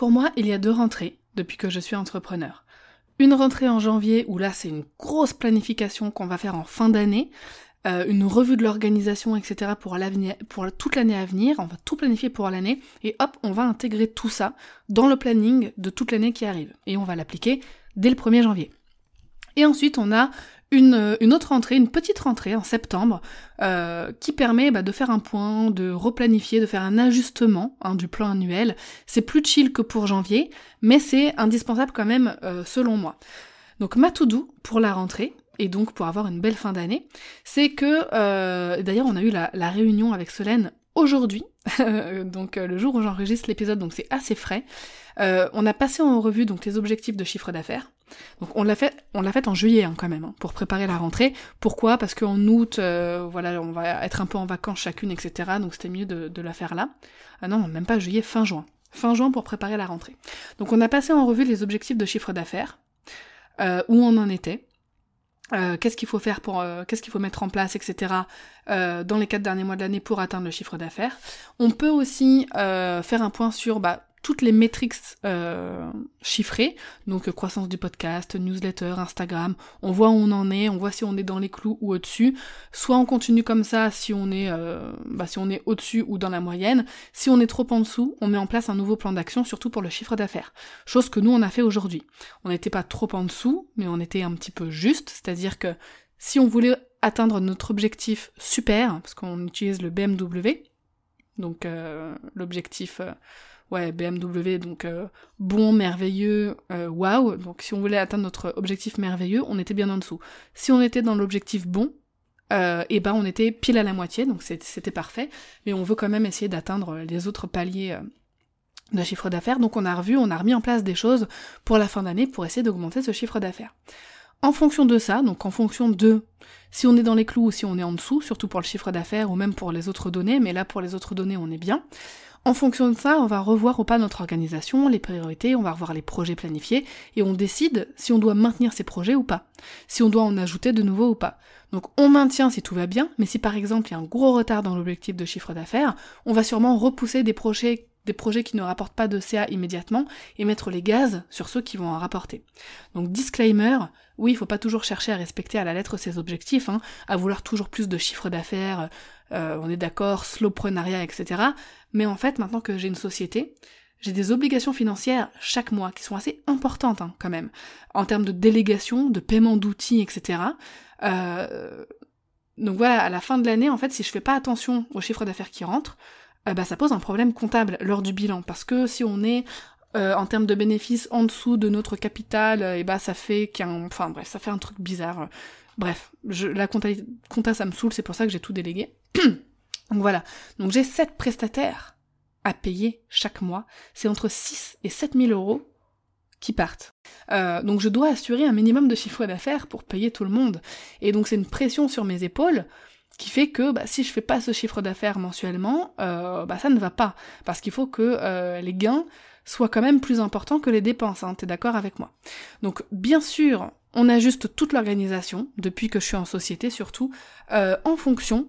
Pour moi, il y a deux rentrées depuis que je suis entrepreneur. Une rentrée en janvier où là c'est une grosse planification qu'on va faire en fin d'année, euh, une revue de l'organisation, etc. pour pour toute l'année à venir. On va tout planifier pour l'année et hop, on va intégrer tout ça dans le planning de toute l'année qui arrive et on va l'appliquer dès le 1er janvier. Et ensuite, on a une, autre rentrée, une petite rentrée en septembre, euh, qui permet bah, de faire un point, de replanifier, de faire un ajustement hein, du plan annuel. C'est plus chill que pour janvier, mais c'est indispensable quand même euh, selon moi. Donc ma to-do pour la rentrée, et donc pour avoir une belle fin d'année, c'est que, euh, d'ailleurs on a eu la, la réunion avec Solène aujourd'hui, donc le jour où j'enregistre l'épisode, donc c'est assez frais. on a passé en revue donc les objectifs de chiffre d'affaires. Donc on l'a fait, en juillet hein, quand même hein, pour préparer la rentrée. Pourquoi? Parce qu'en août, euh, voilà, on va être un peu en vacances chacune, etc. Donc c'était mieux de, la faire là. Ah non, même pas juillet, fin juin. Fin juin pour préparer la rentrée. Donc on a passé en revue les objectifs de chiffre d'affaires, euh, où on en était. Euh, qu'est-ce qu'il faut faire pour, qu'est-ce qu'il faut mettre en place, etc. dans les quatre derniers mois de l'année pour atteindre le chiffre d'affaires. On peut aussi faire un point sur bah, toutes les métriques euh, chiffrées, donc euh, croissance du podcast, newsletter, Instagram, on voit où on en est, on voit si on est dans les clous ou au-dessus. Soit on continue comme ça si on est euh, bah, si on est au-dessus ou dans la moyenne. Si on est trop en dessous, on met en place un nouveau plan d'action, surtout pour le chiffre d'affaires. Chose que nous on a fait aujourd'hui. On n'était pas trop en dessous, mais on était un petit peu juste, c'est-à-dire que si on voulait atteindre notre objectif super, parce qu'on utilise le BMW, donc l'objectif ouais, BMW, donc euh, bon, merveilleux, euh, waouh. Donc si on voulait atteindre notre objectif merveilleux, on était bien en dessous. Si on était dans l'objectif bon, euh, et ben on était pile à la moitié, donc c'était parfait. Mais on veut quand même essayer d'atteindre les autres paliers de chiffre d'affaires. Donc on a revu, on a remis en place des choses pour la fin d'année pour essayer d'augmenter ce chiffre d'affaires. En fonction de ça, donc en fonction de si on est dans les clous ou si on est en dessous, surtout pour le chiffre d'affaires ou même pour les autres données, mais là pour les autres données on est bien, en fonction de ça, on va revoir ou pas notre organisation, les priorités, on va revoir les projets planifiés, et on décide si on doit maintenir ces projets ou pas, si on doit en ajouter de nouveaux ou pas. Donc on maintient si tout va bien, mais si par exemple il y a un gros retard dans l'objectif de chiffre d'affaires, on va sûrement repousser des projets des projets qui ne rapportent pas de CA immédiatement et mettre les gaz sur ceux qui vont en rapporter. Donc disclaimer, oui, il faut pas toujours chercher à respecter à la lettre ses objectifs, hein, à vouloir toujours plus de chiffre d'affaires, euh, on est d'accord, slowprenariat, etc. Mais en fait, maintenant que j'ai une société, j'ai des obligations financières chaque mois qui sont assez importantes hein, quand même, en termes de délégation, de paiement d'outils, etc. Euh, donc voilà, à la fin de l'année, en fait, si je fais pas attention aux chiffres d'affaires qui rentrent, euh, bah, ça pose un problème comptable lors du bilan. Parce que si on est euh, en termes de bénéfices en dessous de notre capital, et bah ça fait qu'un. Enfin bref, ça fait un truc bizarre. Bref, je, la compta, compta ça me saoule, c'est pour ça que j'ai tout délégué. Donc voilà. Donc j'ai 7 prestataires à payer chaque mois. C'est entre 6 et 7 000 euros qui partent. Euh, donc je dois assurer un minimum de chiffre d'affaires pour payer tout le monde. Et donc c'est une pression sur mes épaules qui fait que bah, si je fais pas ce chiffre d'affaires mensuellement, euh, bah, ça ne va pas. Parce qu'il faut que euh, les gains soient quand même plus importants que les dépenses, hein, t'es d'accord avec moi. Donc bien sûr, on ajuste toute l'organisation, depuis que je suis en société surtout, euh, en fonction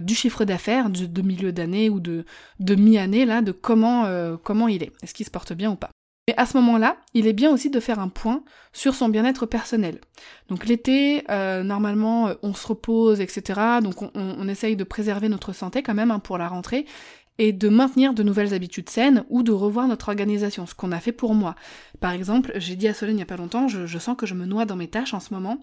du chiffre d'affaires de, milieu d'année ou de, de mi-année, là, de comment, comment il est. Est-ce qu'il se porte bien ou pas? Mais à ce moment-là, il est bien aussi de faire un point sur son bien-être personnel. Donc l'été, euh, normalement, euh, on se repose, etc. Donc on, essaye de préserver notre santé quand même hein, pour la rentrée et de maintenir de nouvelles habitudes saines ou de revoir notre organisation, ce qu'on a fait pour moi. Par exemple, j'ai dit à Solène il n'y a pas longtemps, je, sens que je me noie dans mes tâches en ce moment.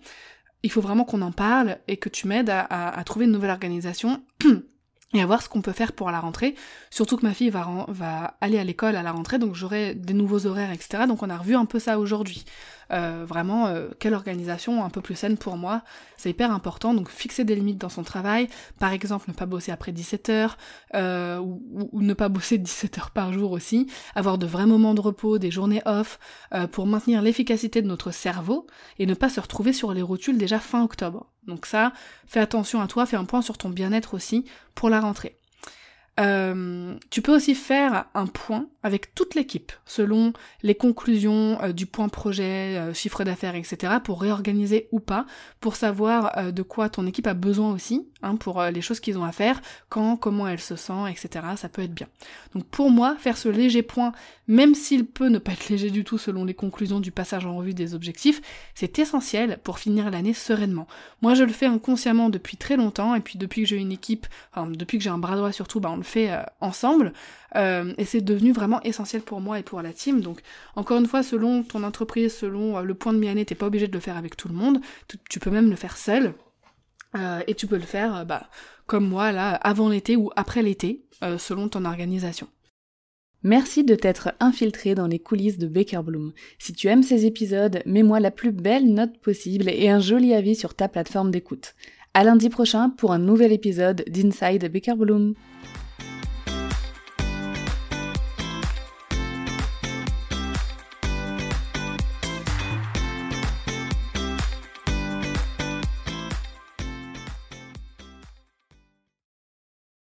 Il faut vraiment qu'on en parle et que tu m'aides à trouver une nouvelle organisation et à voir ce qu'on peut faire pour la rentrée. Surtout que ma fille va, aller à l'école à la rentrée, donc j'aurai des nouveaux horaires, etc. Donc on a revu un peu ça aujourd'hui. Euh, vraiment euh, quelle organisation un peu plus saine pour moi. C'est hyper important, donc fixer des limites dans son travail, par exemple ne pas bosser après 17 heures, euh, ou, ne pas bosser 17 heures par jour aussi, avoir de vrais moments de repos, des journées off, pour maintenir l'efficacité de notre cerveau, et ne pas se retrouver sur les rotules déjà fin octobre. Donc ça, fais attention à toi, fais un point sur ton bien-être aussi pour la rentrée. Tu peux aussi faire un point avec toute l'équipe, selon les conclusions euh, du point projet, euh, chiffre d'affaires, etc., pour réorganiser ou pas, pour savoir de quoi ton équipe a besoin aussi, hein, pour les choses qu'ils ont à faire, quand, comment elle se sent, etc. Ça peut être bien. Donc pour moi, faire ce léger point, même s'il peut ne pas être léger du tout selon les conclusions du passage en revue des objectifs, c'est essentiel pour finir l'année sereinement. Moi, je le fais inconsciemment depuis très longtemps, et puis depuis que j'ai une équipe, enfin depuis que j'ai un bras droit surtout, bah, on fait euh, ensemble. Euh, et c'est devenu vraiment essentiel pour moi et pour la team. Donc, encore une fois, selon ton entreprise, selon euh, le point de mi-année, t'es pas obligé de le faire avec tout le monde. Tu, peux même le faire seul. et tu peux le faire, bah, comme moi, là, avant l'été ou après l'été, selon ton organisation. Merci de t'être infiltré dans les coulisses de Baker Bloom. Si tu aimes ces épisodes, mets-moi la plus belle note possible et un joli avis sur ta plateforme d'écoute. À lundi prochain pour un nouvel épisode d'Inside Baker Bloom.